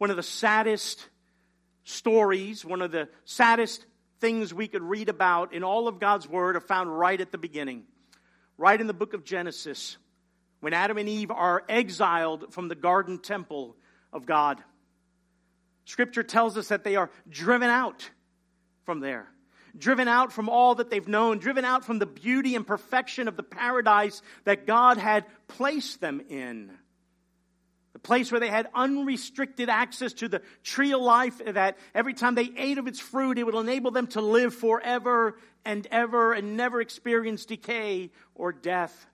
one of the saddest stories, one of the saddest things we could read about in all of God's Word are found right at the beginning, right in the book of Genesis, when Adam and Eve are exiled from the garden temple of God. Scripture tells us that they are driven out from there, driven out from all that they've known, driven out from the beauty and perfection of the paradise that God had placed them in. Place where they had unrestricted access to the tree of life, that every time they ate of its fruit, it would enable them to live forever and ever and never experience decay or death.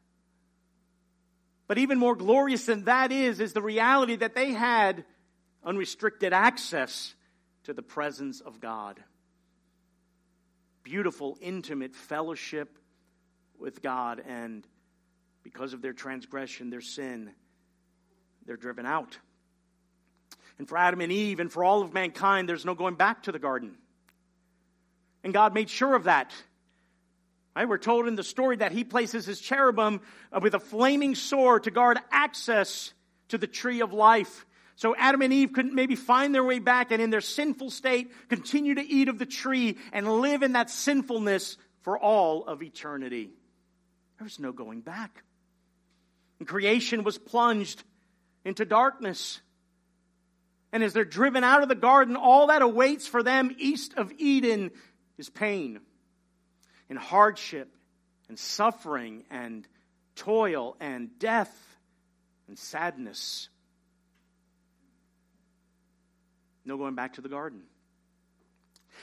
But even more glorious than that is, is the reality that they had unrestricted access to the presence of God. Beautiful, intimate fellowship with God, and because of their transgression, their sin, they're driven out. And for Adam and Eve and for all of mankind, there's no going back to the garden. And God made sure of that. Right? We're told in the story that He places His cherubim uh, with a flaming sword to guard access to the tree of life. So Adam and Eve couldn't maybe find their way back and in their sinful state continue to eat of the tree and live in that sinfulness for all of eternity. There was no going back. And creation was plunged into darkness. And as they're driven out of the garden, all that awaits for them east of Eden is pain and hardship and suffering and toil and death and sadness. No going back to the garden.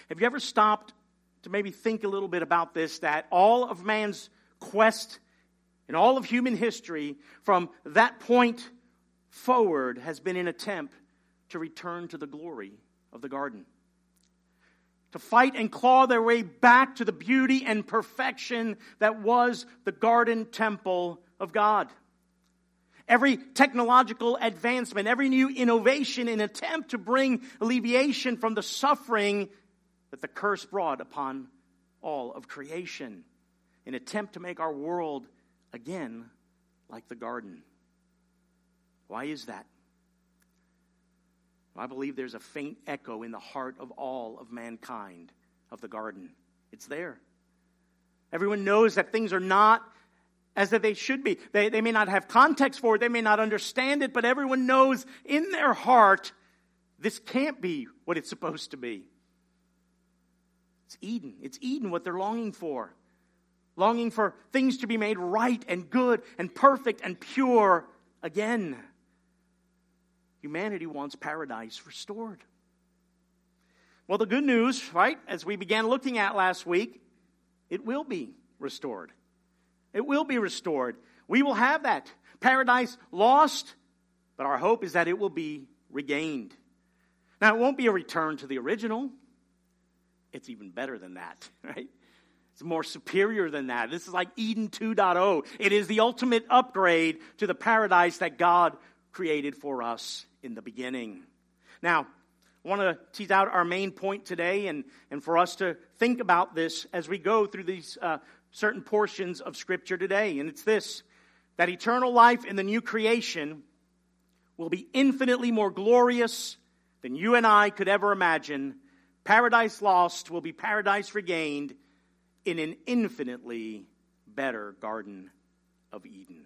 Have you ever stopped to maybe think a little bit about this that all of man's quest in all of human history from that point forward has been an attempt to return to the glory of the garden. To fight and claw their way back to the beauty and perfection that was the garden temple of God. Every technological advancement, every new innovation an attempt to bring alleviation from the suffering that the curse brought upon all of creation, an attempt to make our world again like the garden. Why is that? I believe there's a faint echo in the heart of all of mankind of the garden. It's there. Everyone knows that things are not as that they should be. They, they may not have context for it, they may not understand it, but everyone knows in their heart this can't be what it's supposed to be. It's Eden. It's Eden, what they're longing for. Longing for things to be made right and good and perfect and pure again. Humanity wants paradise restored. Well, the good news, right, as we began looking at last week, it will be restored. It will be restored. We will have that. Paradise lost, but our hope is that it will be regained. Now, it won't be a return to the original. It's even better than that, right? It's more superior than that. This is like Eden 2.0. It is the ultimate upgrade to the paradise that God created for us in the beginning. Now, I want to tease out our main point today and, and for us to think about this as we go through these uh, certain portions of Scripture today. And it's this that eternal life in the new creation will be infinitely more glorious than you and I could ever imagine. Paradise lost will be paradise regained in an infinitely better Garden of Eden.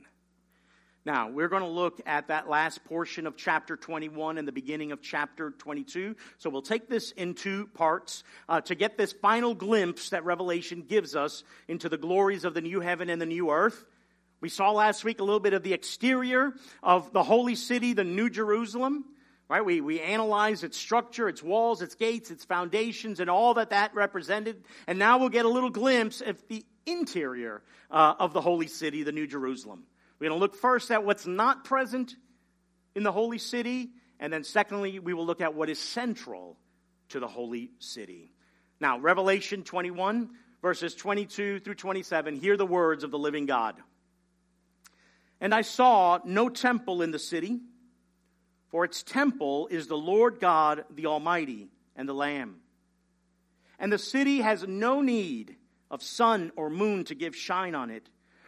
Now, we're going to look at that last portion of chapter 21 and the beginning of chapter 22. So we'll take this in two parts uh, to get this final glimpse that Revelation gives us into the glories of the new heaven and the new earth. We saw last week a little bit of the exterior of the holy city, the New Jerusalem. Right? We, we analyzed its structure, its walls, its gates, its foundations, and all that that represented. And now we'll get a little glimpse of the interior uh, of the holy city, the New Jerusalem. We're going to look first at what's not present in the holy city, and then secondly, we will look at what is central to the holy city. Now, Revelation 21, verses 22 through 27, hear the words of the living God. And I saw no temple in the city, for its temple is the Lord God, the Almighty, and the Lamb. And the city has no need of sun or moon to give shine on it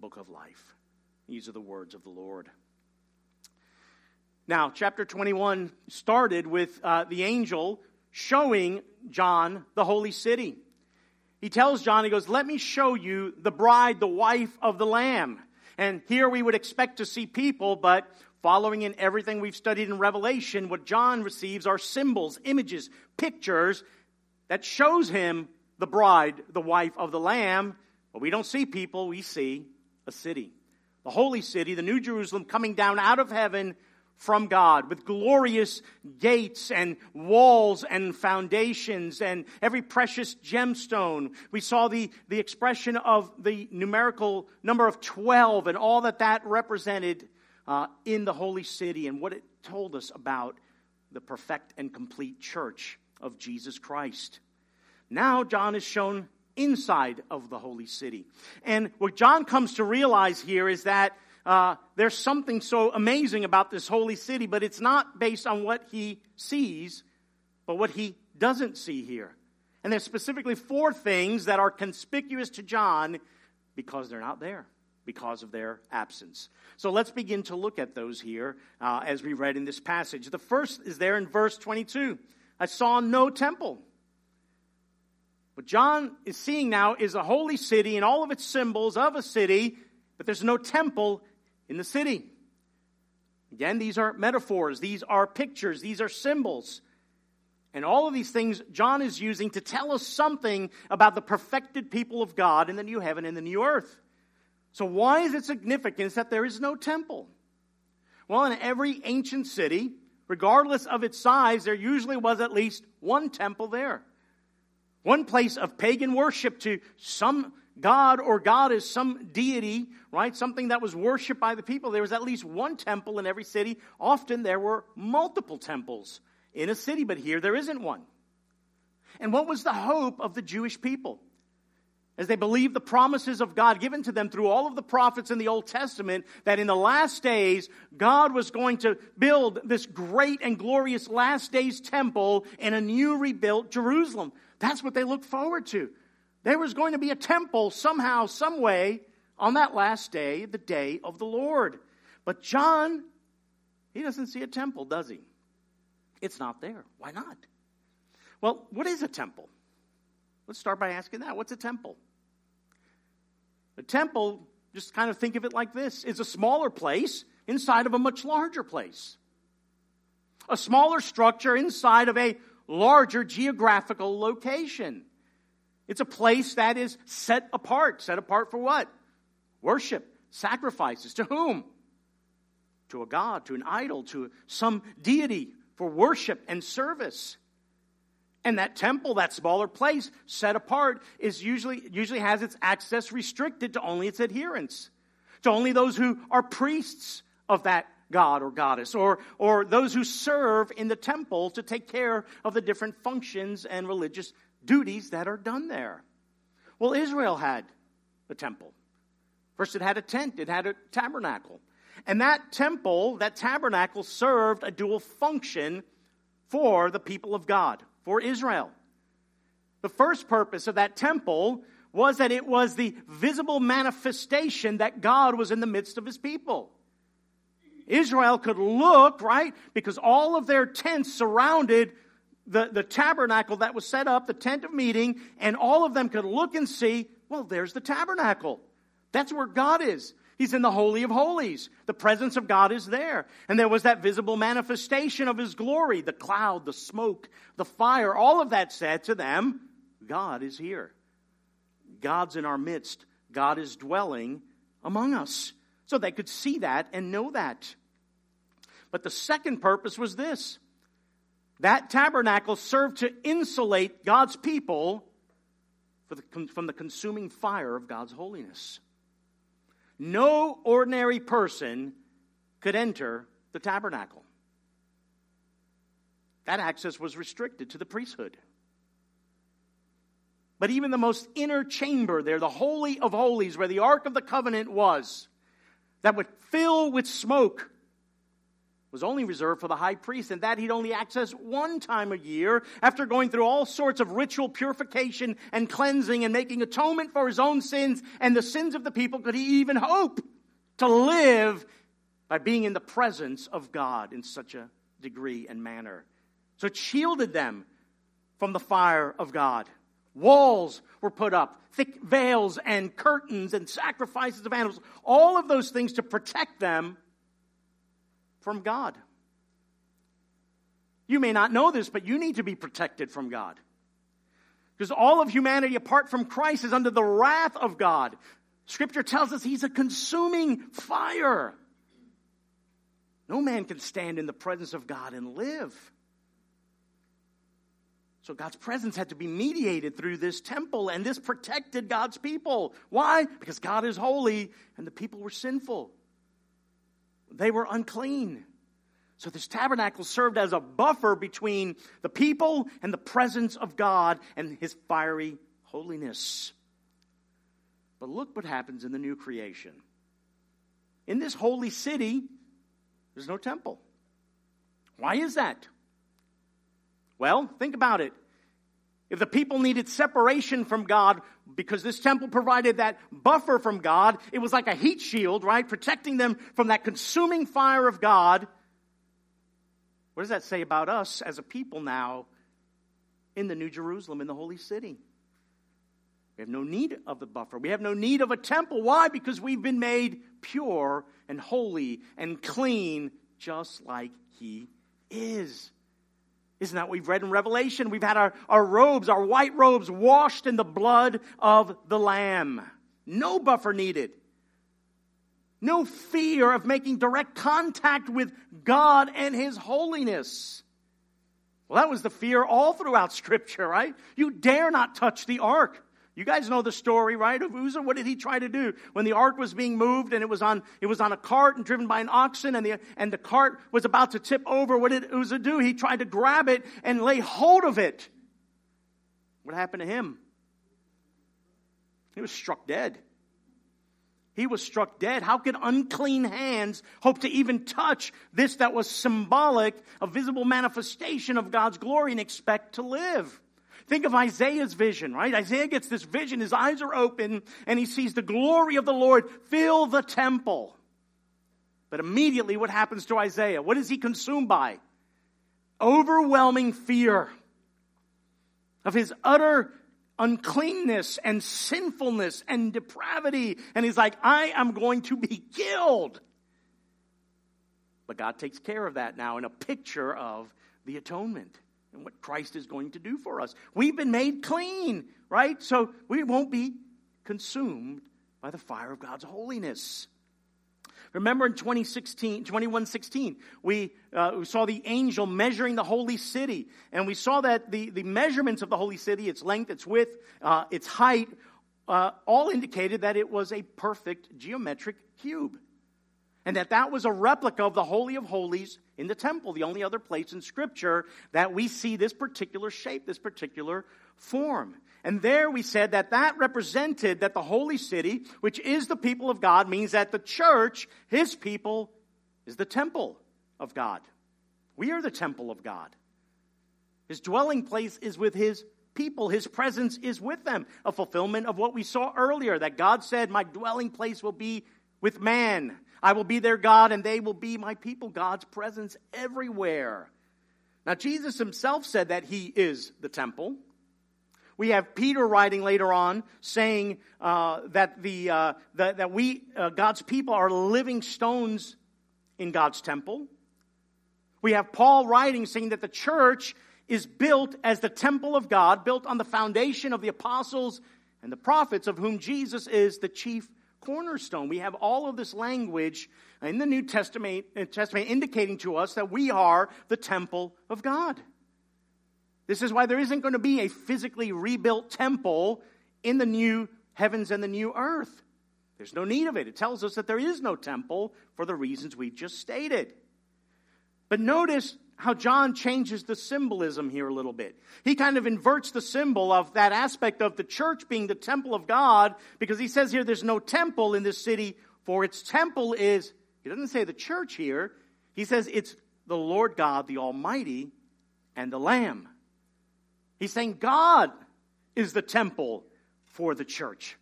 book of life. These are the words of the Lord. Now, chapter 21 started with uh, the angel showing John the holy city. He tells John, he goes, Let me show you the bride, the wife of the Lamb. And here we would expect to see people, but following in everything we've studied in Revelation, what John receives are symbols, images, pictures that shows him the bride, the wife of the Lamb. But we don't see people, we see a city. The holy city, the New Jerusalem, coming down out of heaven from God with glorious gates and walls and foundations and every precious gemstone. We saw the, the expression of the numerical number of 12 and all that that represented uh, in the holy city and what it told us about the perfect and complete church of Jesus Christ. Now, John is shown inside of the holy city. And what John comes to realize here is that uh, there's something so amazing about this holy city, but it's not based on what he sees, but what he doesn't see here. And there's specifically four things that are conspicuous to John because they're not there, because of their absence. So let's begin to look at those here uh, as we read in this passage. The first is there in verse 22. I saw no temple. What John is seeing now is a holy city and all of its symbols of a city, but there's no temple in the city. Again, these are metaphors, these are pictures, these are symbols. And all of these things John is using to tell us something about the perfected people of God in the new heaven and the new earth. So, why is it significant that there is no temple? Well, in every ancient city, regardless of its size, there usually was at least one temple there. One place of pagan worship to some God or goddess, some deity, right? Something that was worshiped by the people. There was at least one temple in every city. Often there were multiple temples in a city, but here there isn't one. And what was the hope of the Jewish people? As they believed the promises of God given to them through all of the prophets in the Old Testament, that in the last days, God was going to build this great and glorious last days temple in a new rebuilt Jerusalem. That's what they looked forward to. There was going to be a temple somehow, some way, on that last day, the day of the Lord. But John, he doesn't see a temple, does he? It's not there. Why not? Well, what is a temple? Let's start by asking that. What's a temple? A temple, just kind of think of it like this, is a smaller place inside of a much larger place. A smaller structure inside of a larger geographical location. It's a place that is set apart. Set apart for what? Worship, sacrifices. To whom? To a God, to an idol, to some deity for worship and service. And that temple, that smaller place set apart, is usually, usually has its access restricted to only its adherents, to only those who are priests of that god or goddess, or, or those who serve in the temple to take care of the different functions and religious duties that are done there. Well, Israel had a temple. First, it had a tent, it had a tabernacle. And that temple, that tabernacle, served a dual function for the people of God, for Israel. The first purpose of that temple was that it was the visible manifestation that God was in the midst of his people. Israel could look, right? Because all of their tents surrounded the, the tabernacle that was set up, the tent of meeting, and all of them could look and see, well, there's the tabernacle. That's where God is. He's in the Holy of Holies. The presence of God is there. And there was that visible manifestation of His glory the cloud, the smoke, the fire. All of that said to them, God is here. God's in our midst. God is dwelling among us. So they could see that and know that. But the second purpose was this that tabernacle served to insulate God's people the, from the consuming fire of God's holiness. No ordinary person could enter the tabernacle. that access was restricted to the priesthood. But even the most inner chamber there, the Holy of Holies, where the Ark of the Covenant was, that would fill with smoke, was only reserved for the high priest, and that he'd only access one time a year after going through all sorts of ritual purification and cleansing and making atonement for his own sins and the sins of the people, could he even hope to live by being in the presence of God in such a degree and manner. So it shielded them from the fire of God. Walls were put up, thick veils and curtains and sacrifices of animals, all of those things to protect them from God. You may not know this, but you need to be protected from God. Because all of humanity, apart from Christ, is under the wrath of God. Scripture tells us he's a consuming fire. No man can stand in the presence of God and live. So God's presence had to be mediated through this temple, and this protected God's people. Why? Because God is holy and the people were sinful. They were unclean. So this tabernacle served as a buffer between the people and the presence of God and his fiery holiness. But look what happens in the new creation. In this holy city, there's no temple. Why is that? Well, think about it. If the people needed separation from God because this temple provided that buffer from God, it was like a heat shield, right? Protecting them from that consuming fire of God. What does that say about us as a people now in the New Jerusalem, in the holy city? We have no need of the buffer. We have no need of a temple. Why? Because we've been made pure and holy and clean just like He is. Isn't that what we've read in Revelation? We've had our, our robes, our white robes, washed in the blood of the Lamb. No buffer needed. No fear of making direct contact with God and His holiness. Well, that was the fear all throughout Scripture, right? You dare not touch the ark. You guys know the story, right, of Uzzah? What did he try to do? When the ark was being moved and it was on, it was on a cart and driven by an oxen and the, and the cart was about to tip over, what did Uzzah do? He tried to grab it and lay hold of it. What happened to him? He was struck dead. He was struck dead. How could unclean hands hope to even touch this that was symbolic, a visible manifestation of God's glory, and expect to live? Think of Isaiah's vision, right? Isaiah gets this vision, his eyes are open, and he sees the glory of the Lord fill the temple. But immediately, what happens to Isaiah? What is he consumed by? Overwhelming fear of his utter uncleanness and sinfulness and depravity. And he's like, I am going to be killed. But God takes care of that now in a picture of the atonement and what Christ is going to do for us. We've been made clean, right? So we won't be consumed by the fire of God's holiness. Remember in 2016, 2116, we, uh, we saw the angel measuring the holy city. And we saw that the, the measurements of the holy city, its length, its width, uh, its height, uh, all indicated that it was a perfect geometric cube and that that was a replica of the Holy of Holies in the temple, the only other place in Scripture that we see this particular shape, this particular form. And there we said that that represented that the holy city, which is the people of God, means that the church, his people, is the temple of God. We are the temple of God. His dwelling place is with his people. His presence is with them. A fulfillment of what we saw earlier that God said, My dwelling place will be with man. I will be their God and they will be my people. God's presence everywhere. Now, Jesus himself said that he is the temple. We have Peter writing later on saying uh, that, the, uh, that, that we, uh, God's people, are living stones in God's temple. We have Paul writing saying that the church is built as the temple of God, built on the foundation of the apostles and the prophets, of whom Jesus is the chief cornerstone. We have all of this language in the New Testament, uh, Testament indicating to us that we are the temple of God. This is why there isn't going to be a physically rebuilt temple in the new heavens and the new earth. There's no need of it. It tells us that there is no temple for the reasons we just stated. But notice how John changes the symbolism here a little bit. He kind of inverts the symbol of that aspect of the church being the temple of God because he says here there's no temple in this city, for its temple is, he doesn't say the church here, he says it's the Lord God, the Almighty, and the Lamb. He's saying God is the temple for the church.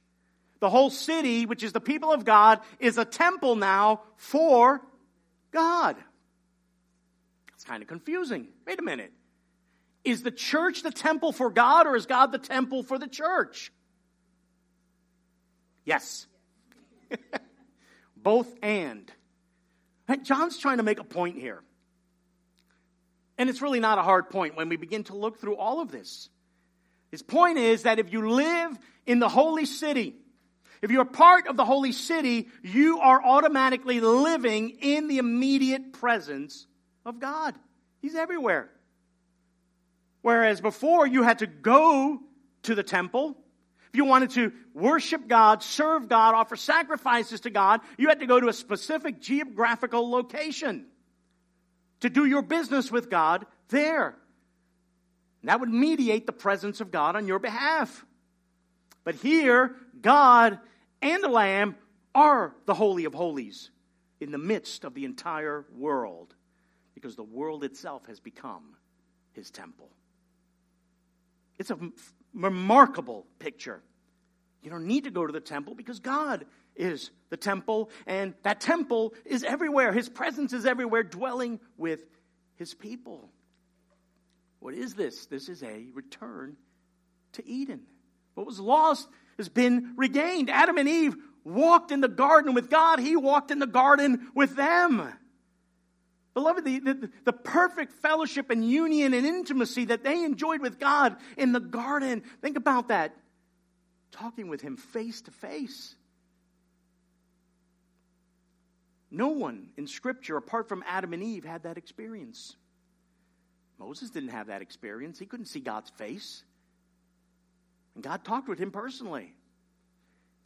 The whole city, which is the people of God, is a temple now for God. Kind of confusing. Wait a minute. Is the church the temple for God or is God the temple for the church? Yes. Both and. John's trying to make a point here. And it's really not a hard point when we begin to look through all of this. His point is that if you live in the holy city, if you're part of the holy city, you are automatically living in the immediate presence of God. He's everywhere. Whereas before you had to go to the temple. If you wanted to worship God, serve God, offer sacrifices to God, you had to go to a specific geographical location to do your business with God there. And that would mediate the presence of God on your behalf. But here, God and the Lamb are the Holy of Holies in the midst of the entire world because the world itself has become his temple. It's a remarkable picture. You don't need to go to the temple because God is the temple, and that temple is everywhere. His presence is everywhere, dwelling with his people. What is this? This is a return to Eden. What was lost has been regained. Adam and Eve walked in the garden with God, He walked in the garden with them. Beloved, the, the, the, perfect fellowship and union and intimacy that they enjoyed with God in the garden. Think about that. Talking with Him face to face. No one in Scripture, apart from Adam and Eve, had that experience. Moses didn't have that experience. He couldn't see God's face. And God talked with him personally.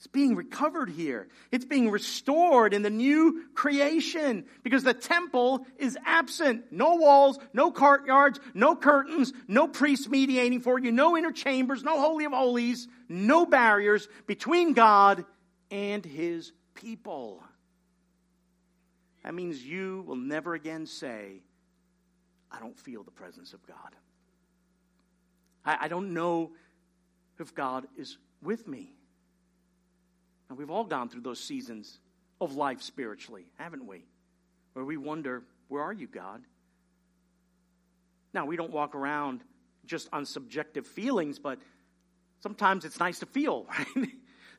It's being recovered here. It's being restored in the new creation because the temple is absent. No walls, no courtyards, no curtains, no priests mediating for you, no inner chambers, no holy of holies, no barriers between God and his people. That means you will never again say, I don't feel the presence of God. I, I don't know if God is with me. And we've all gone through those seasons of life spiritually, haven't we? Where we wonder, where are you, God? Now, we don't walk around just on subjective feelings, but sometimes it's nice to feel, right?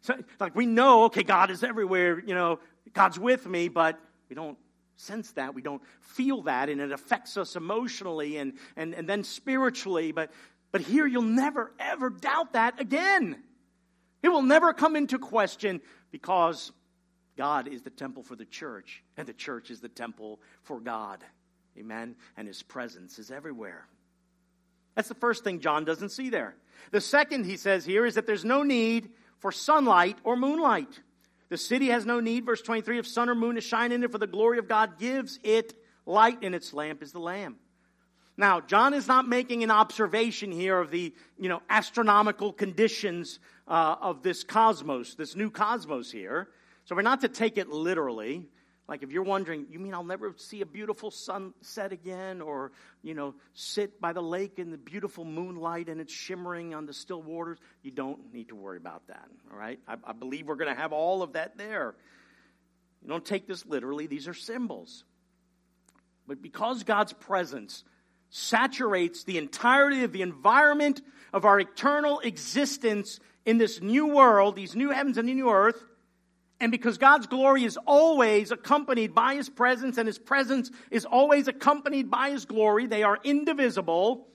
so, like we know, okay, God is everywhere, you know, God's with me, but we don't sense that. We don't feel that, and it affects us emotionally and, and, and then spiritually. But, but here you'll never, ever doubt that again. It will never come into question because God is the temple for the church, and the church is the temple for God. Amen? And his presence is everywhere. That's the first thing John doesn't see there. The second he says here is that there's no need for sunlight or moonlight. The city has no need, verse 23, of sun or moon to shine in it, for the glory of God gives it light, and its lamp is the Lamb. Now, John is not making an observation here of the, you know, astronomical conditions uh, of this cosmos, this new cosmos here. So we're not to take it literally. Like if you're wondering, you mean I'll never see a beautiful sunset again or, you know, sit by the lake in the beautiful moonlight and it's shimmering on the still waters? You don't need to worry about that, all right? I, I believe we're going to have all of that there. You don't take this literally, these are symbols. But because God's presence saturates the entirety of the environment of our eternal existence in this new world, these new heavens and new earth, and because God's glory is always accompanied by His presence, and His presence is always accompanied by His glory, they are indivisible.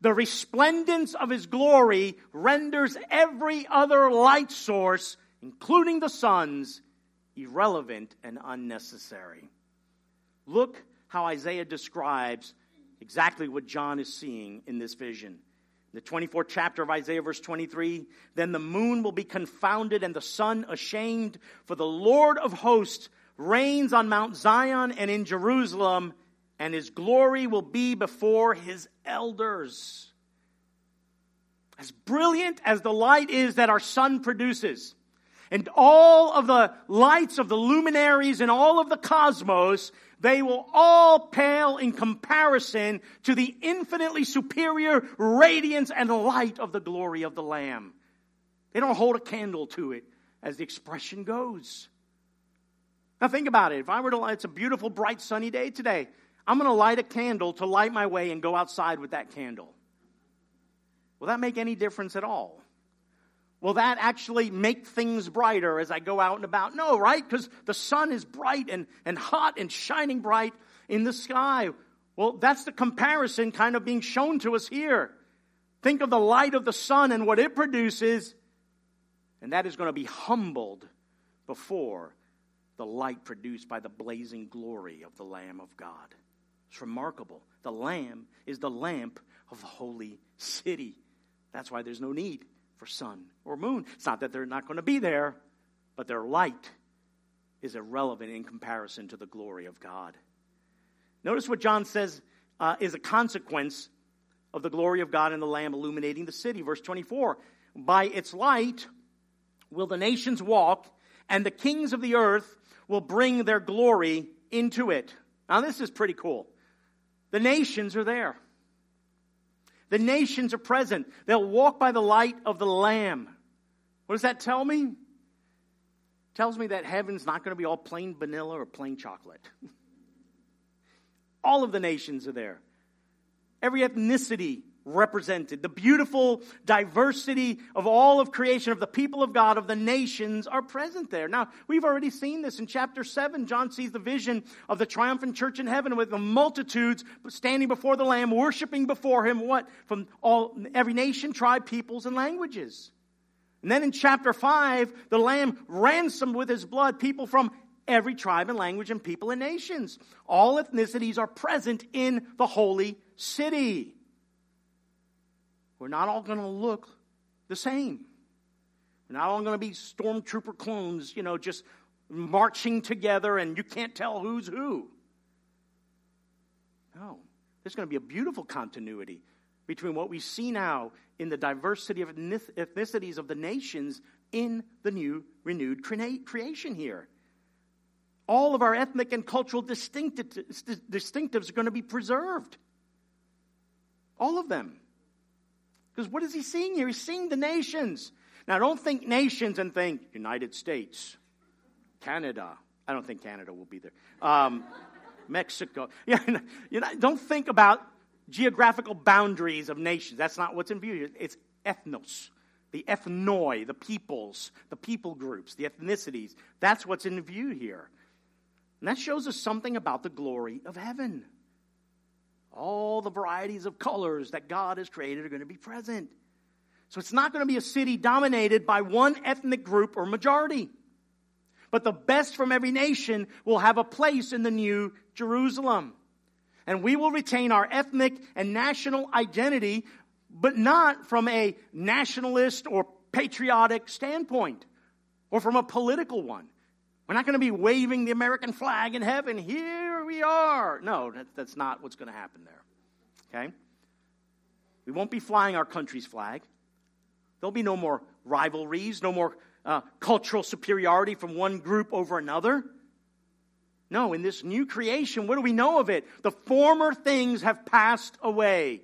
The resplendence of His glory renders every other light source, including the sun's, irrelevant and unnecessary. Look how Isaiah describes exactly what John is seeing in this vision the 24th chapter of Isaiah, verse 23 Then the moon will be confounded and the sun ashamed, for the Lord of hosts reigns on Mount Zion and in Jerusalem, and his glory will be before his elders. As brilliant as the light is that our sun produces, and all of the lights of the luminaries and all of the cosmos, they will all pale in comparison to the infinitely superior radiance and light of the glory of the Lamb. They don't hold a candle to it, as the expression goes. Now think about it. If I were to, it's a beautiful, bright, sunny day today. I'm going to light a candle to light my way and go outside with that candle. Will that make any difference at all? Will that actually make things brighter as I go out and about? No, right? Because the sun is bright and, and hot and shining bright in the sky. Well, that's the comparison kind of being shown to us here. Think of the light of the sun and what it produces, and that is going to be humbled before the light produced by the blazing glory of the Lamb of God. It's remarkable. The Lamb is the lamp of the holy city. That's why there's no need for sun or moon. It's not that they're not going to be there, but their light is irrelevant in comparison to the glory of God. Notice what John says uh, is a consequence of the glory of God and the Lamb illuminating the city. Verse 24 By its light will the nations walk, and the kings of the earth will bring their glory into it. Now, this is pretty cool. The nations are there. The nations are present. They'll walk by the light of the Lamb. What does that tell me? It tells me that heaven's not going to be all plain vanilla or plain chocolate. all of the nations are there. Every ethnicity represented. The beautiful diversity of all of creation, of the people of God, of the nations are present there. Now, we've already seen this in chapter 7. John sees the vision of the triumphant church in heaven with the multitudes standing before the Lamb, worshiping before him, what? From all, every nation, tribe, peoples, and languages. And then in chapter 5, the Lamb ransomed with his blood people from every tribe and language and people and nations. All ethnicities are present in the holy city. We're not all going to look the same. We're not all going to be stormtrooper clones, you know, just marching together and you can't tell who's who. No. There's going to be a beautiful continuity between what we see now in the diversity of ethnicities of the nations in the new renewed creation here. All of our ethnic and cultural distinctives are going to be preserved. All of them. Because what is he seeing here? He's seeing the nations. Now, don't think nations and think United States, Canada. I don't think Canada will be there. Um, Mexico. Yeah, you know, don't think about geographical boundaries of nations. That's not what's in view here. It's ethnos, the ethnoi, the peoples, the people groups, the ethnicities. That's what's in view here. And that shows us something about the glory of heaven. All the varieties of colors that God has created are going to be present. So it's not going to be a city dominated by one ethnic group or majority. But the best from every nation will have a place in the new Jerusalem. And we will retain our ethnic and national identity, but not from a nationalist or patriotic standpoint or from a political one. We're not going to be waving the American flag in heaven. Here we are. No, that, that's not what's going to happen there. Okay? We won't be flying our country's flag. There'll be no more rivalries, no more uh, cultural superiority from one group over another. No, in this new creation, what do we know of it? The former things have passed away.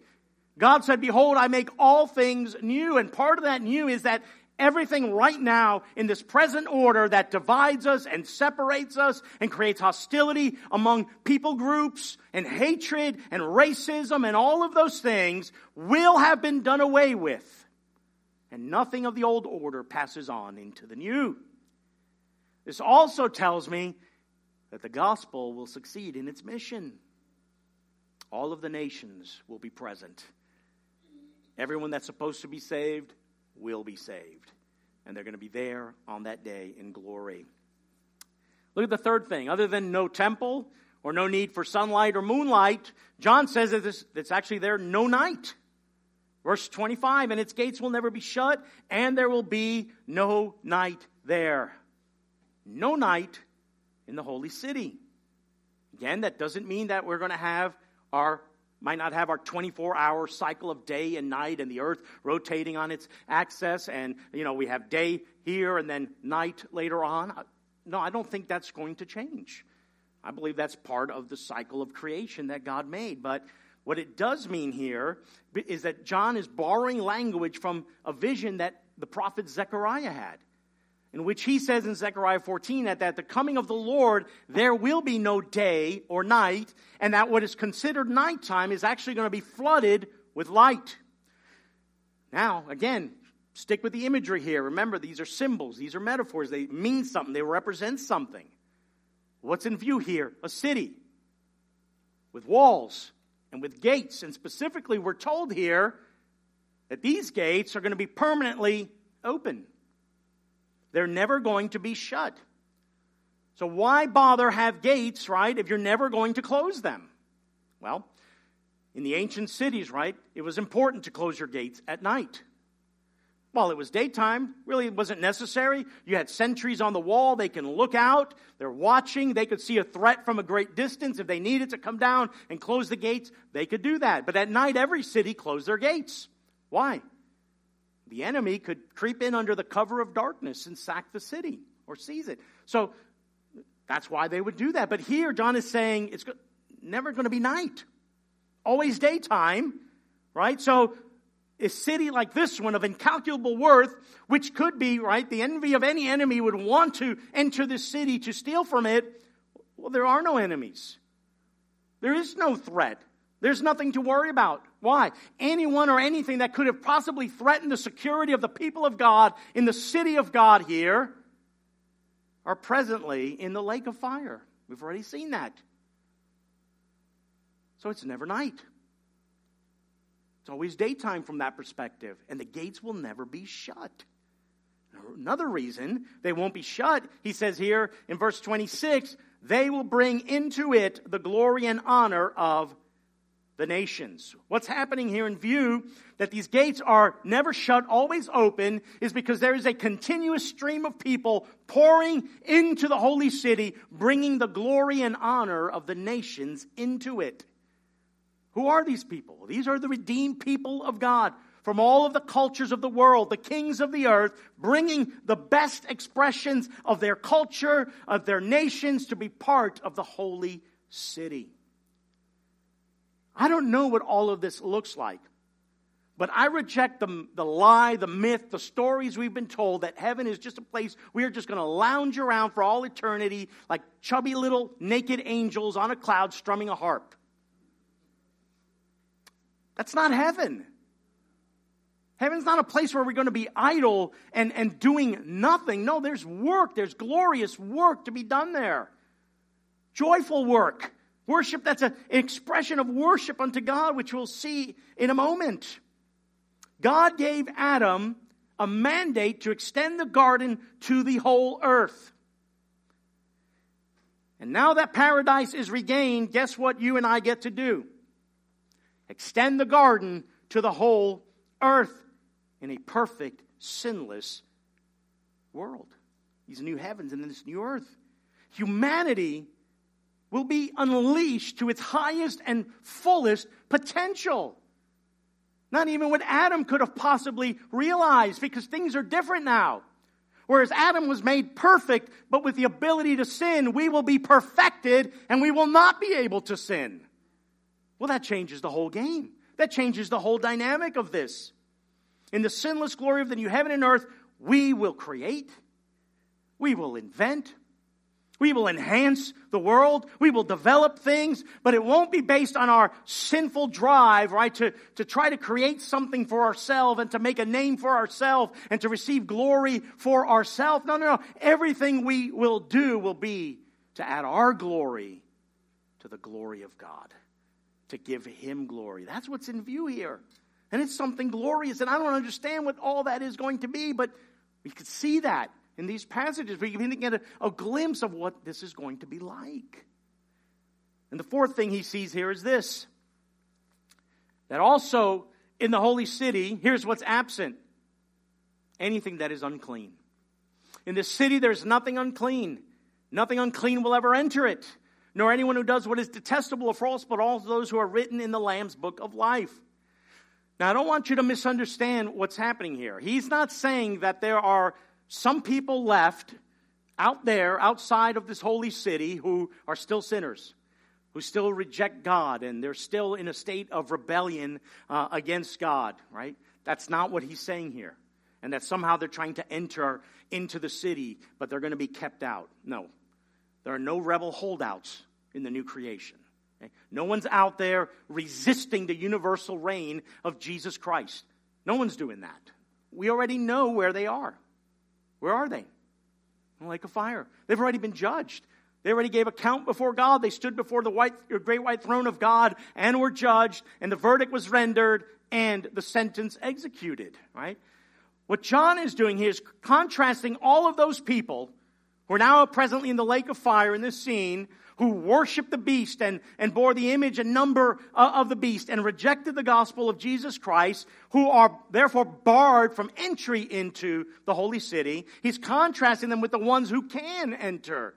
God said, Behold, I make all things new. And part of that new is that everything right now in this present order that divides us and separates us and creates hostility among people groups and hatred and racism and all of those things will have been done away with. And nothing of the old order passes on into the new. This also tells me that the gospel will succeed in its mission. All of the nations will be present. Everyone that's supposed to be saved will be saved. And they're going to be there on that day in glory. Look at the third thing. Other than no temple or no need for sunlight or moonlight, John says that it's actually there no night. Verse 25, and its gates will never be shut, and there will be no night there. No night in the holy city. Again, that doesn't mean that we're going to have our might not have our 24 hour cycle of day and night and the earth rotating on its axis and you know we have day here and then night later on. Uh, no i don't think that's going to change. I believe that's part of the cycle of creation that god made. But what it does mean here is that john is borrowing language from a vision that the prophet zechariah had in which he says in Zechariah 14 that at the coming of the Lord, there will be no day or night, and that what is considered nighttime is actually going to be flooded with light. Now, again, stick with the imagery here. Remember, these are symbols, these are metaphors. They mean something, they represent something. What's in view here? A city with walls and with gates. And specifically, we're told here that these gates are going to be permanently open. They're never going to be shut. So why bother have gates, right, if you're never going to close them? Well, in the ancient cities, right, it was important to close your gates at night. While it was daytime, really it wasn't necessary. You had sentries on the wall. They can look out. They're watching. They could see a threat from a great distance. If they needed to come down and close the gates, they could do that. But at night, every city closed their gates. Why? The enemy could creep in under the cover of darkness and sack the city or seize it. So that's why they would do that. But here, John is saying it's never going to be night, always daytime, right? So a city like this one of incalculable worth, which could be, right, the envy of any enemy would want to enter this city to steal from it. Well, there are no enemies. There is no threat. There's nothing to worry about. Why? Anyone or anything that could have possibly threatened the security of the people of God in the city of God here are presently in the lake of fire. We've already seen that. So it's never night. It's always daytime from that perspective, and the gates will never be shut. Another reason they won't be shut, he says here in verse 26, they will bring into it the glory and honor of the nations. What's happening here in view that these gates are never shut, always open, is because there is a continuous stream of people pouring into the holy city, bringing the glory and honor of the nations into it. Who are these people? These are the redeemed people of God from all of the cultures of the world, the kings of the earth, bringing the best expressions of their culture, of their nations to be part of the holy city. I don't know what all of this looks like. But I reject the, the lie, the myth, the stories we've been told that heaven is just a place we are just going to lounge around for all eternity like chubby little naked angels on a cloud strumming a harp. That's not heaven. Heaven's not a place where we're going to be idle and, and doing nothing. No, there's work. There's glorious work to be done there. Joyful work. Worship that's an expression of worship unto God, which we'll see in a moment. God gave Adam a mandate to extend the garden to the whole earth. And now that paradise is regained, guess what you and I get to do? Extend the garden to the whole earth in a perfect, sinless world. These new heavens and this new earth. Humanity will be unleashed to its highest and fullest potential. Not even what Adam could have possibly realized because things are different now. Whereas Adam was made perfect, but with the ability to sin, we will be perfected and we will not be able to sin. Well, that changes the whole game. That changes the whole dynamic of this. In the sinless glory of the new heaven and earth, we will create, we will invent, we will enhance the world. We will develop things, but it won't be based on our sinful drive, right? To, to try to create something for ourselves and to make a name for ourselves and to receive glory for ourselves. No, no, no. Everything we will do will be to add our glory to the glory of God, to give Him glory. That's what's in view here. And it's something glorious. And I don't understand what all that is going to be, but we could see that in these passages, We begin to get a, a glimpse of what this is going to be like. And the fourth thing he sees here is this that also in the holy city, here's what's absent anything that is unclean. In this city, there's nothing unclean. Nothing unclean will ever enter it. nor anyone who does what is detestable or false, but all those who are written in the Lamb's book of life. Now, I don't want you to misunderstand what's happening here. He's not saying that there are some people left out there, outside of this holy city, who are still sinners, who still reject God, and they're still in a state of rebellion uh, against God, right? That's not what he's saying here. And that somehow they're trying to enter into the city, but they're going to be kept out. No. There are no rebel holdouts in the new creation. Okay? No one's out there resisting the universal reign of Jesus Christ. No one's doing that. We already know where they are. Where are they? In the lake of fire. They've already been judged. They already gave account before God. They stood before the white, great white throne of God and were judged, and the verdict was rendered and the sentence executed, right? What John is doing here is contrasting all of those people who are now presently in the lake of fire in this scene who worshiped the beast and, and bore the image and number uh, of the beast and rejected the gospel of Jesus Christ, who are therefore barred from entry into the holy city. He's contrasting them with the ones who can enter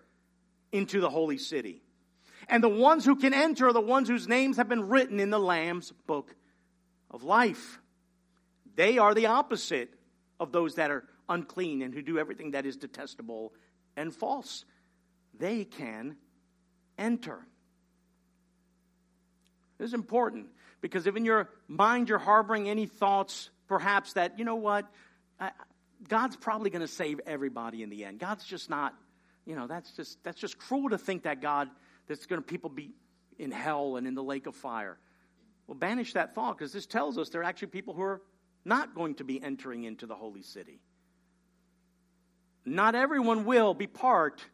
into the holy city. And the ones who can enter are the ones whose names have been written in the Lamb's book of life. They are the opposite of those that are unclean and who do everything that is detestable and false. They can enter. This is important because if in your mind you're harboring any thoughts, perhaps that, you know what, God's probably going to save everybody in the end. God's just not, you know, that's just, that's just cruel to think that God, that's going to people be in hell and in the lake of fire. Well, banish that thought because this tells us there are actually people who are not going to be entering into the holy city. Not everyone will be part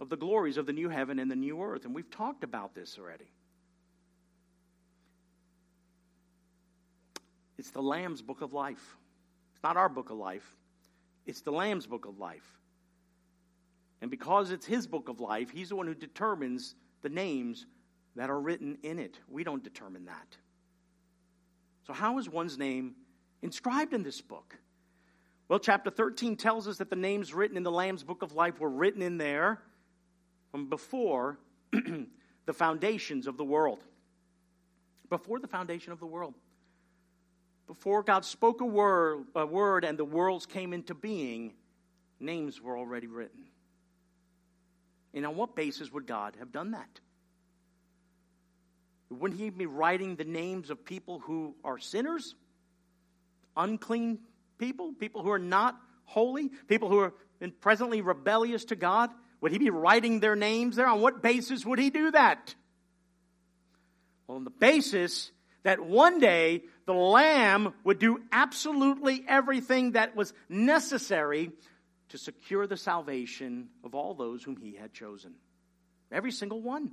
of the glories of the new heaven and the new earth. And we've talked about this already. It's the Lamb's book of life. It's not our book of life, it's the Lamb's book of life. And because it's his book of life, he's the one who determines the names that are written in it. We don't determine that. So, how is one's name inscribed in this book? Well, chapter 13 tells us that the names written in the Lamb's book of life were written in there from before the foundations of the world. Before the foundation of the world. Before God spoke a word, a word and the worlds came into being, names were already written. And on what basis would God have done that? Wouldn't He be writing the names of people who are sinners, unclean people, people who are not holy, people who are presently rebellious to God? Would he be writing their names there? On what basis would he do that? Well, on the basis that one day the Lamb would do absolutely everything that was necessary to secure the salvation of all those whom he had chosen. Every single one.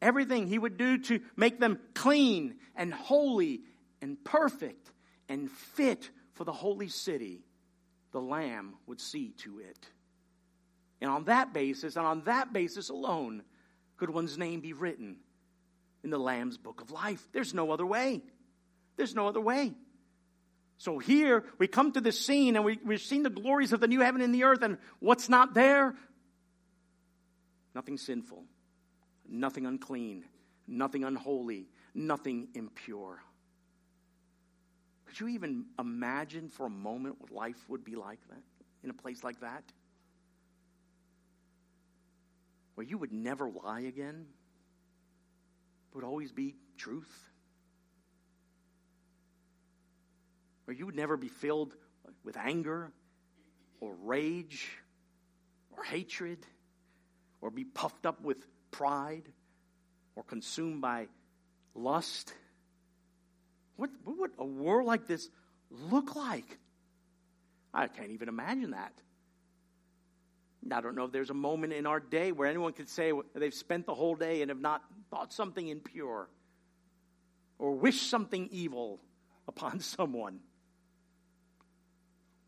Everything he would do to make them clean and holy and perfect and fit for the holy city, the Lamb would see to it. And on that basis, and on that basis alone, could one's name be written in the Lamb's book of life. There's no other way. There's no other way. So here we come to this scene and we, we've seen the glories of the new heaven and the earth, and what's not there? Nothing sinful, nothing unclean, nothing unholy, nothing impure. Could you even imagine for a moment what life would be like that in a place like that? Where you would never lie again, it would always be truth, where you would never be filled with anger or rage or hatred or be puffed up with pride or consumed by lust. What, what would a world like this look like? I can't even imagine that. I don't know if there's a moment in our day where anyone could say they've spent the whole day and have not thought something impure or wished something evil upon someone.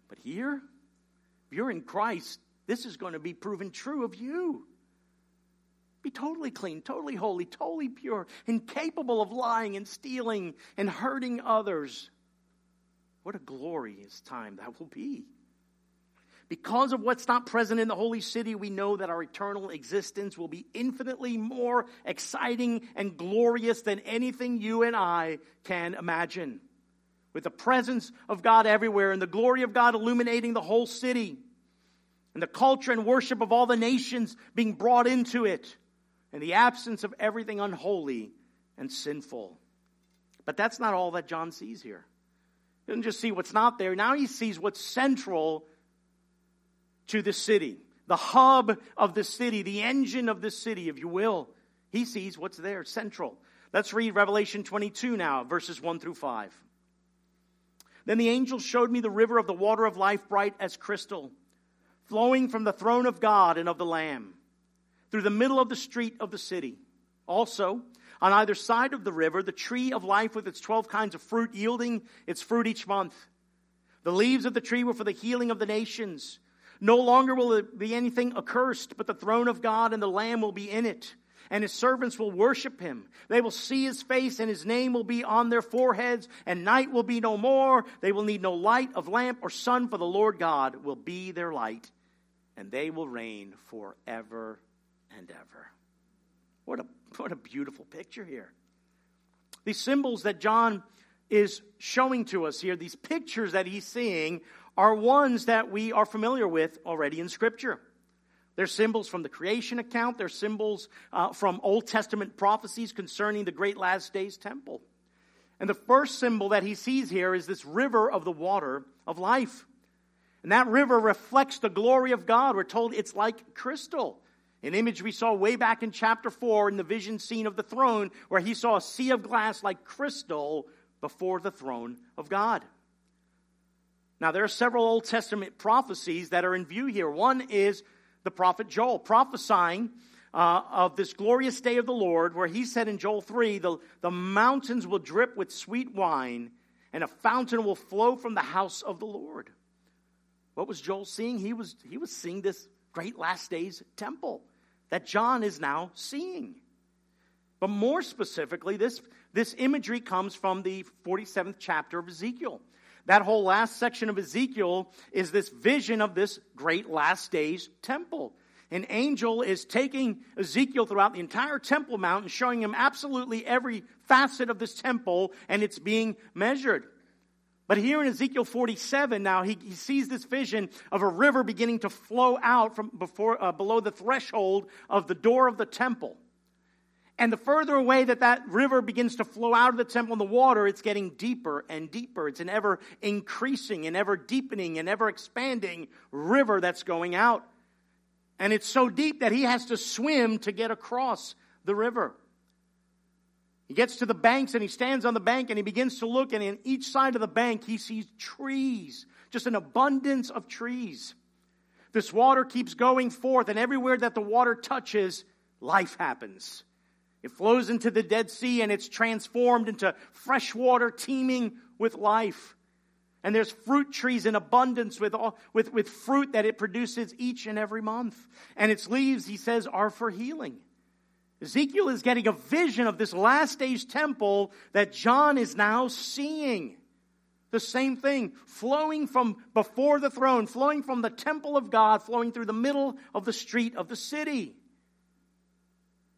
But here, if you're in Christ, this is going to be proven true of you. Be totally clean, totally holy, totally pure, incapable of lying and stealing and hurting others. What a glorious time that will be. Because of what's not present in the holy city, we know that our eternal existence will be infinitely more exciting and glorious than anything you and I can imagine. With the presence of God everywhere and the glory of God illuminating the whole city, and the culture and worship of all the nations being brought into it, and the absence of everything unholy and sinful. But that's not all that John sees here. He doesn't just see what's not there, now he sees what's central to the city, the hub of the city, the engine of the city, if you will. He sees what's there, central. Let's read Revelation 22 now, verses 1 through 5. Then the angel showed me the river of the water of life, bright as crystal, flowing from the throne of God and of the Lamb, through the middle of the street of the city. Also, on either side of the river, the tree of life with its 12 kinds of fruit, yielding its fruit each month. The leaves of the tree were for the healing of the nations. No longer will it be anything accursed, but the throne of God and the Lamb will be in it. And his servants will worship him. They will see his face, and his name will be on their foreheads, and night will be no more. They will need no light of lamp or sun, for the Lord God will be their light, and they will reign forever and ever. What a, what a beautiful picture here. These symbols that John is showing to us here, these pictures that he's seeing, are ones that we are familiar with already in Scripture. They're symbols from the creation account, they're symbols uh, from Old Testament prophecies concerning the great last days temple. And the first symbol that he sees here is this river of the water of life. And that river reflects the glory of God. We're told it's like crystal. An image we saw way back in chapter 4 in the vision scene of the throne, where he saw a sea of glass like crystal before the throne of God. Now, there are several Old Testament prophecies that are in view here. One is the prophet Joel prophesying uh, of this glorious day of the Lord, where he said in Joel 3 the, the mountains will drip with sweet wine, and a fountain will flow from the house of the Lord. What was Joel seeing? He was, he was seeing this great last days temple that John is now seeing. But more specifically, this, this imagery comes from the 47th chapter of Ezekiel. That whole last section of Ezekiel is this vision of this great last days temple. An angel is taking Ezekiel throughout the entire Temple Mount and showing him absolutely every facet of this temple, and it's being measured. But here in Ezekiel 47, now he, he sees this vision of a river beginning to flow out from before, uh, below the threshold of the door of the temple. And the further away that that river begins to flow out of the temple in the water, it's getting deeper and deeper. It's an ever increasing and ever deepening and ever expanding river that's going out. And it's so deep that he has to swim to get across the river. He gets to the banks and he stands on the bank and he begins to look, and in each side of the bank, he sees trees, just an abundance of trees. This water keeps going forth, and everywhere that the water touches, life happens. It flows into the Dead Sea and it's transformed into fresh water teeming with life. And there's fruit trees in abundance with, all, with, with fruit that it produces each and every month. And its leaves, he says, are for healing. Ezekiel is getting a vision of this last days temple that John is now seeing. The same thing, flowing from before the throne, flowing from the temple of God, flowing through the middle of the street of the city.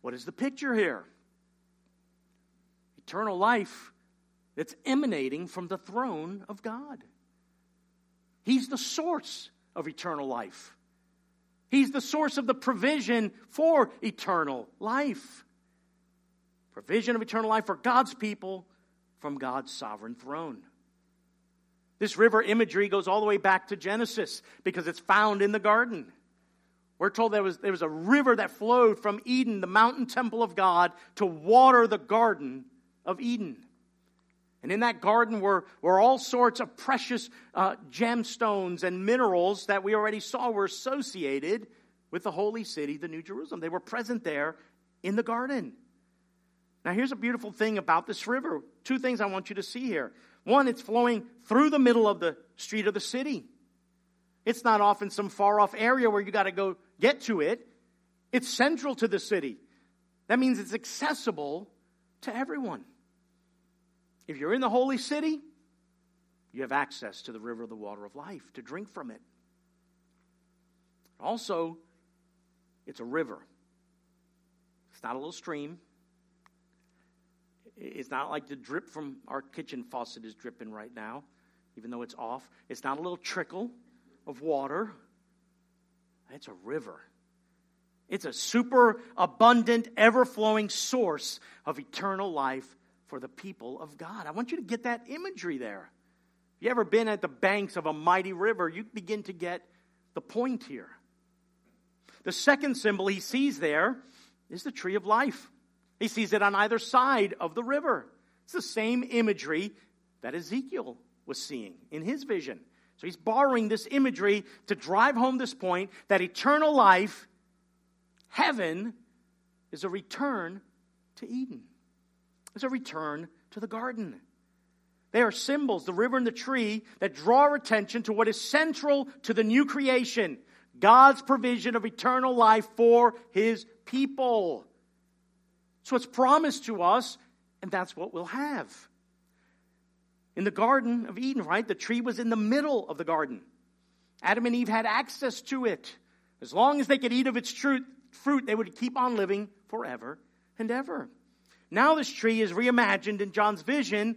What is the picture here? Eternal life that's emanating from the throne of God. He's the source of eternal life. He's the source of the provision for eternal life. Provision of eternal life for God's people from God's sovereign throne. This river imagery goes all the way back to Genesis because it's found in the garden. We're told there was, there was a river that flowed from Eden, the mountain temple of God, to water the garden of Eden. And in that garden were, were all sorts of precious uh, gemstones and minerals that we already saw were associated with the holy city, the New Jerusalem. They were present there in the garden. Now, here's a beautiful thing about this river. Two things I want you to see here. One, it's flowing through the middle of the street of the city. It's not off in some far off area where you got to go get to it. It's central to the city. That means it's accessible to everyone. If you're in the holy city, you have access to the river of the water of life to drink from it. Also, it's a river. It's not a little stream. It's not like the drip from our kitchen faucet is dripping right now, even though it's off. It's not a little trickle of water. It's a river. It's a super abundant, ever flowing source of eternal life for the people of God. I want you to get that imagery there. If you ever been at the banks of a mighty river, you begin to get the point here. The second symbol he sees there is the tree of life. He sees it on either side of the river. It's the same imagery that Ezekiel was seeing in his vision. So he's borrowing this imagery to drive home this point that eternal life, heaven, is a return to Eden. It's a return to the garden. They are symbols, the river and the tree, that draw our attention to what is central to the new creation God's provision of eternal life for his people. So it's promised to us, and that's what we'll have. In the Garden of Eden, right? The tree was in the middle of the garden. Adam and Eve had access to it. As long as they could eat of its fruit, they would keep on living forever and ever. Now, this tree is reimagined in John's vision,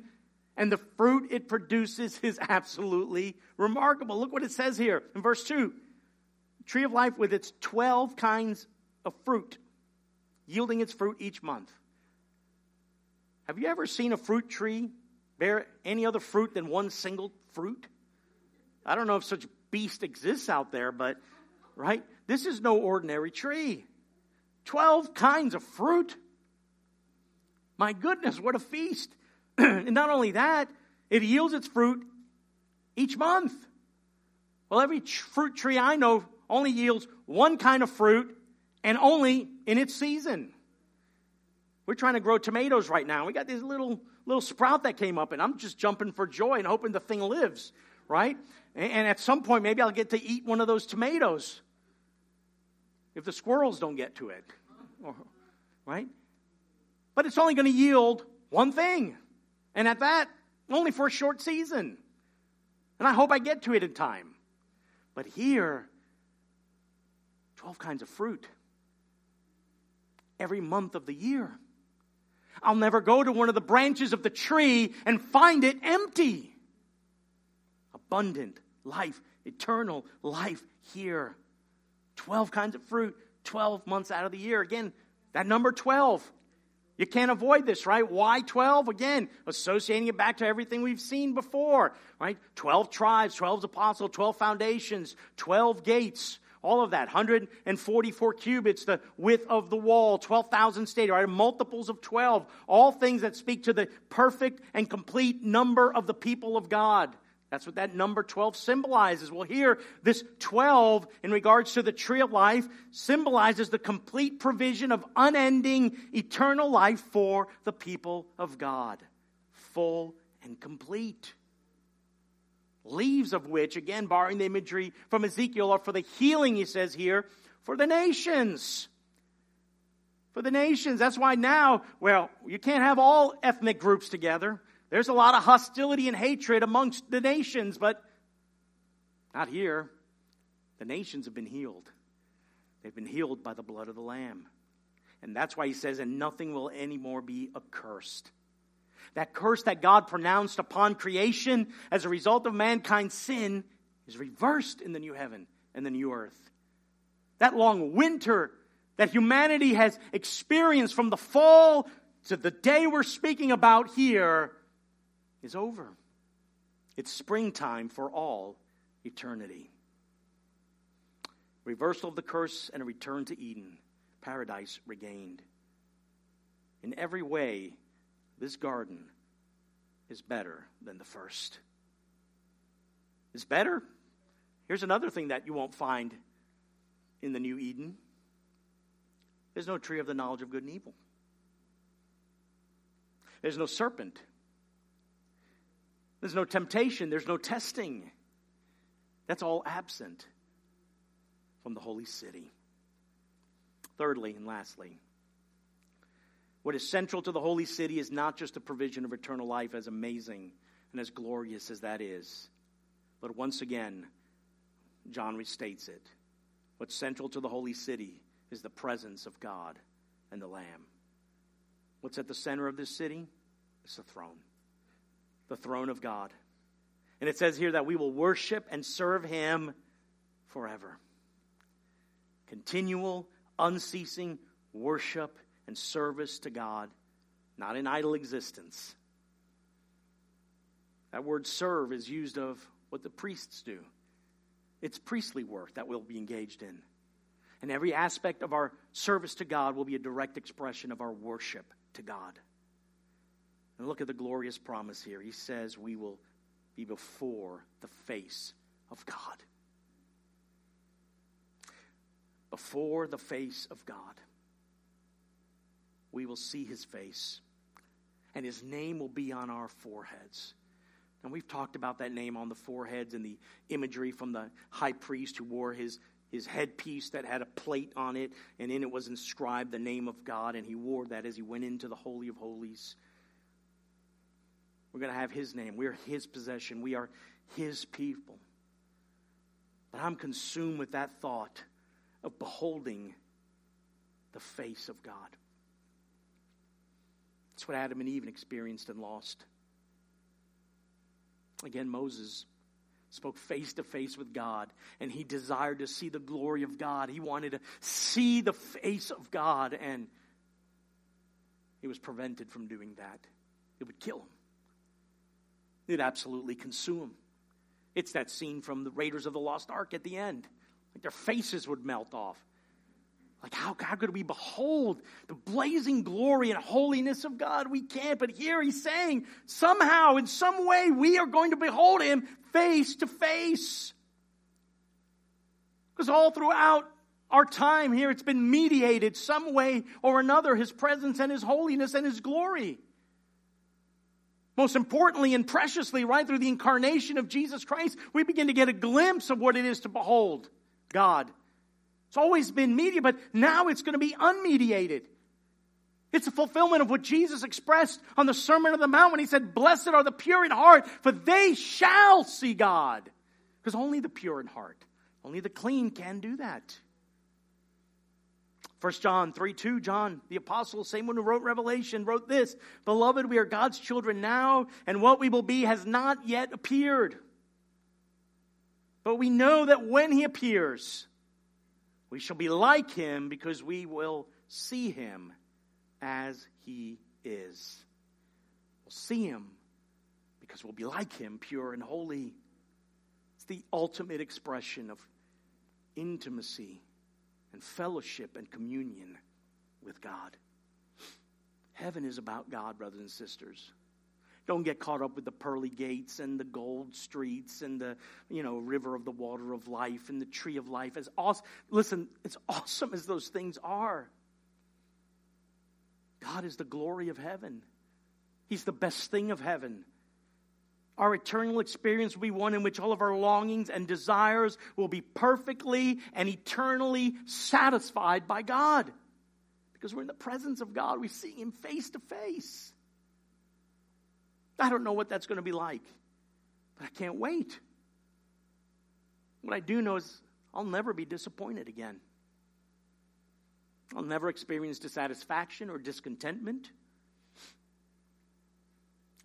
and the fruit it produces is absolutely remarkable. Look what it says here in verse 2 Tree of life with its 12 kinds of fruit, yielding its fruit each month. Have you ever seen a fruit tree bear any other fruit than one single fruit? I don't know if such beast exists out there, but, right? This is no ordinary tree. 12 kinds of fruit. My goodness, what a feast. and not only that, it yields its fruit each month. Well, every fruit tree I know only yields one kind of fruit and only in its season. We're trying to grow tomatoes right now. We got this little little sprout that came up, and I'm just jumping for joy and hoping the thing lives, right? And at some point, maybe I'll get to eat one of those tomatoes if the squirrels don't get to it, right? But it's only going to yield one thing, and at that, only for a short season. And I hope I get to it in time. But here, 12 kinds of fruit every month of the year. I'll never go to one of the branches of the tree and find it empty. Abundant life, eternal life here. 12 kinds of fruit, 12 months out of the year. Again, that number 12. You can't avoid this, right? Why 12? Again, associating it back to everything we've seen before, right? 12 tribes, 12 apostles, 12 foundations, 12 gates, all of that 144 cubits the width of the wall 12000 stadia right multiples of 12 all things that speak to the perfect and complete number of the people of god that's what that number 12 symbolizes. Well, here, this 12, in regards to the tree of life, symbolizes the complete provision of unending eternal life for the people of God. Full and complete leaves of which, again, borrowing the imagery from Ezekiel, are for the healing, he says here, for the nations. For the nations. That's why now, well, you can't have all ethnic groups together. There's a lot of hostility and hatred amongst the nations, but not here. The nations have been healed. They've been healed by the blood of the Lamb. And that's why he says, and nothing will anymore be accursed. That curse that God pronounced upon creation as a result of mankind's sin is reversed in the new heaven and the new earth. That long winter that humanity has experienced from the fall to the day we're speaking about here is over. It's springtime for all eternity. Reversal of the curse and a return to Eden, paradise regained. In every way, this garden is better than the first. It's better. Here's another thing that you won't find in the new Eden there's no tree of the knowledge of good and evil, there's no serpent, there's no temptation, there's no testing. That's all absent from the holy city. Thirdly and lastly, what is central to the holy city is not just the provision of eternal life, as amazing and as glorious as that is. But once again, John restates it. What's central to the holy city is the presence of God and the Lamb. What's at the center of this city? It's the throne, the throne of God. And it says here that we will worship and serve Him forever. Continual, unceasing worship and service to God, not an idle existence. That word serve is used of what the priests do. It's priestly work that we'll be engaged in. And every aspect of our service to God will be a direct expression of our worship to God. And look at the glorious promise here. He says we will be before the face of God. Before the face of God. We will see his face, and his name will be on our foreheads. And we've talked about that name on the foreheads and the imagery from the high priest who wore his, his headpiece that had a plate on it, and in it was inscribed the name of God, and he wore that as he went into the Holy of Holies. We're going to have his name. We are his possession. We are his people. But I'm consumed with that thought of beholding the face of God. That's what Adam and Eve experienced and lost. Again, Moses spoke face to face with God, and he desired to see the glory of God. He wanted to see the face of God, and he was prevented from doing that. It would kill him, it would absolutely consume him. It's that scene from the Raiders of the Lost Ark at the end. Like their faces would melt off. Like, how, how could we behold the blazing glory and holiness of God? We can't. But here he's saying, somehow, in some way, we are going to behold him face to face. Because all throughout our time here, it's been mediated some way or another, his presence and his holiness and his glory. Most importantly and preciously, right through the incarnation of Jesus Christ, we begin to get a glimpse of what it is to behold God it's always been media, but now it's going to be unmediated. It's a fulfillment of what Jesus expressed on the Sermon on the Mount when he said, Blessed are the pure in heart, for they shall see God. Because only the pure in heart, only the clean can do that. 1 John 3 2, John, the apostle, same one who wrote Revelation, wrote this Beloved, we are God's children now, and what we will be has not yet appeared. But we know that when he appears, we shall be like him because we will see him as he is. We'll see him because we'll be like him, pure and holy. It's the ultimate expression of intimacy and fellowship and communion with God. Heaven is about God, brothers and sisters. Don't get caught up with the pearly gates and the gold streets and the, you know, river of the water of life and the tree of life. As awesome, listen, as awesome as those things are, God is the glory of heaven. He's the best thing of heaven. Our eternal experience will be one in which all of our longings and desires will be perfectly and eternally satisfied by God. Because we're in the presence of God, we see Him face to face. I don't know what that's going to be like, but I can't wait. What I do know is I'll never be disappointed again. I'll never experience dissatisfaction or discontentment.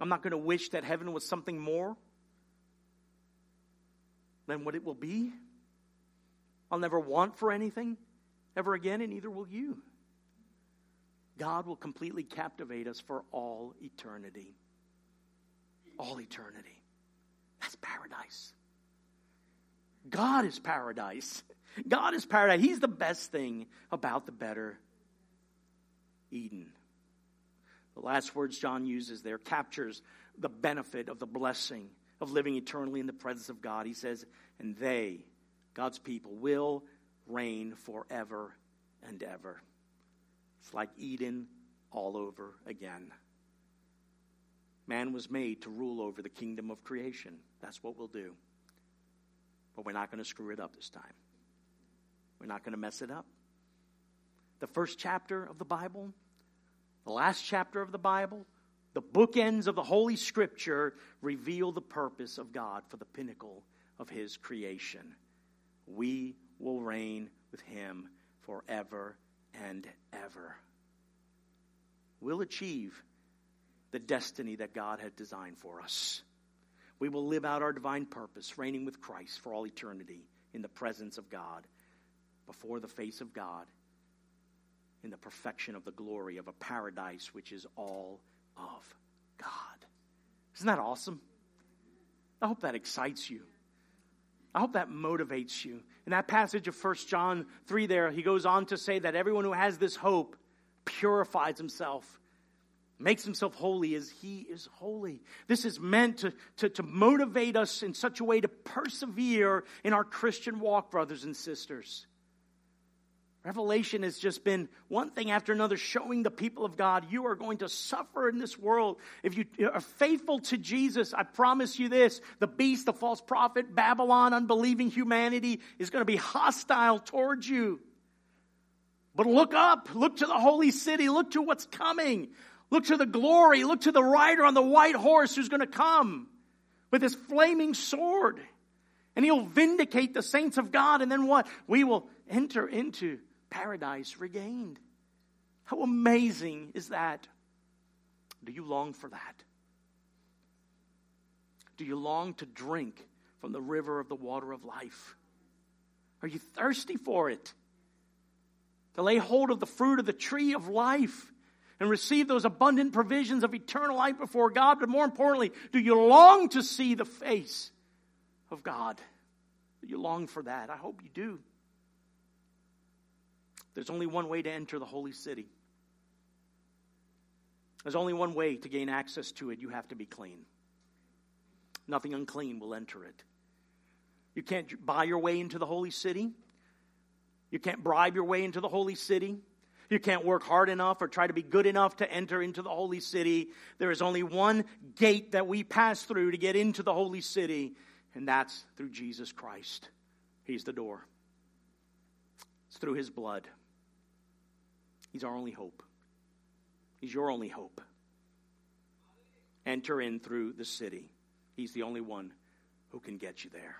I'm not going to wish that heaven was something more than what it will be. I'll never want for anything ever again, and neither will you. God will completely captivate us for all eternity all eternity. That's paradise. God is paradise. God is paradise. He's the best thing about the better Eden. The last words John uses there captures the benefit of the blessing of living eternally in the presence of God. He says, and they, God's people, will reign forever and ever. It's like Eden all over again. Man was made to rule over the kingdom of creation. That's what we'll do. But we're not going to screw it up this time. We're not going to mess it up. The first chapter of the Bible, the last chapter of the Bible, the bookends of the Holy Scripture reveal the purpose of God for the pinnacle of His creation. We will reign with Him forever and ever. We'll achieve the destiny that God had designed for us. We will live out our divine purpose, reigning with Christ for all eternity in the presence of God, before the face of God, in the perfection of the glory of a paradise which is all of God. Isn't that awesome? I hope that excites you. I hope that motivates you. In that passage of 1 John 3 there, he goes on to say that everyone who has this hope purifies himself makes himself holy as he is holy. This is meant to, to, to, motivate us in such a way to persevere in our Christian walk, brothers and sisters. Revelation has just been one thing after another showing the people of God you are going to suffer in this world. If you are faithful to Jesus, I promise you this the beast, the false prophet, Babylon, unbelieving humanity is going to be hostile towards you. But look up, look to the holy city, look to what's coming. Look to the glory. Look to the rider on the white horse who's going to come with his flaming sword. And he'll vindicate the saints of God. And then what? We will enter into paradise regained. How amazing is that? Do you long for that? Do you long to drink from the river of the water of life? Are you thirsty for it? To lay hold of the fruit of the tree of life and receive those abundant provisions of eternal life before God. But more importantly, do you long to see the face of God? Do you long for that? I hope you do. There's only one way to enter the holy city. There's only one way to gain access to it. You have to be clean. Nothing unclean will enter it. You can't buy your way into the holy city. You can't bribe your way into the holy city. You can't work hard enough or try to be good enough to enter into the holy city. There is only one gate that we pass through to get into the holy city, and that's through Jesus Christ. He's the door, it's through his blood. He's our only hope. He's your only hope. Enter in through the city. He's the only one who can get you there.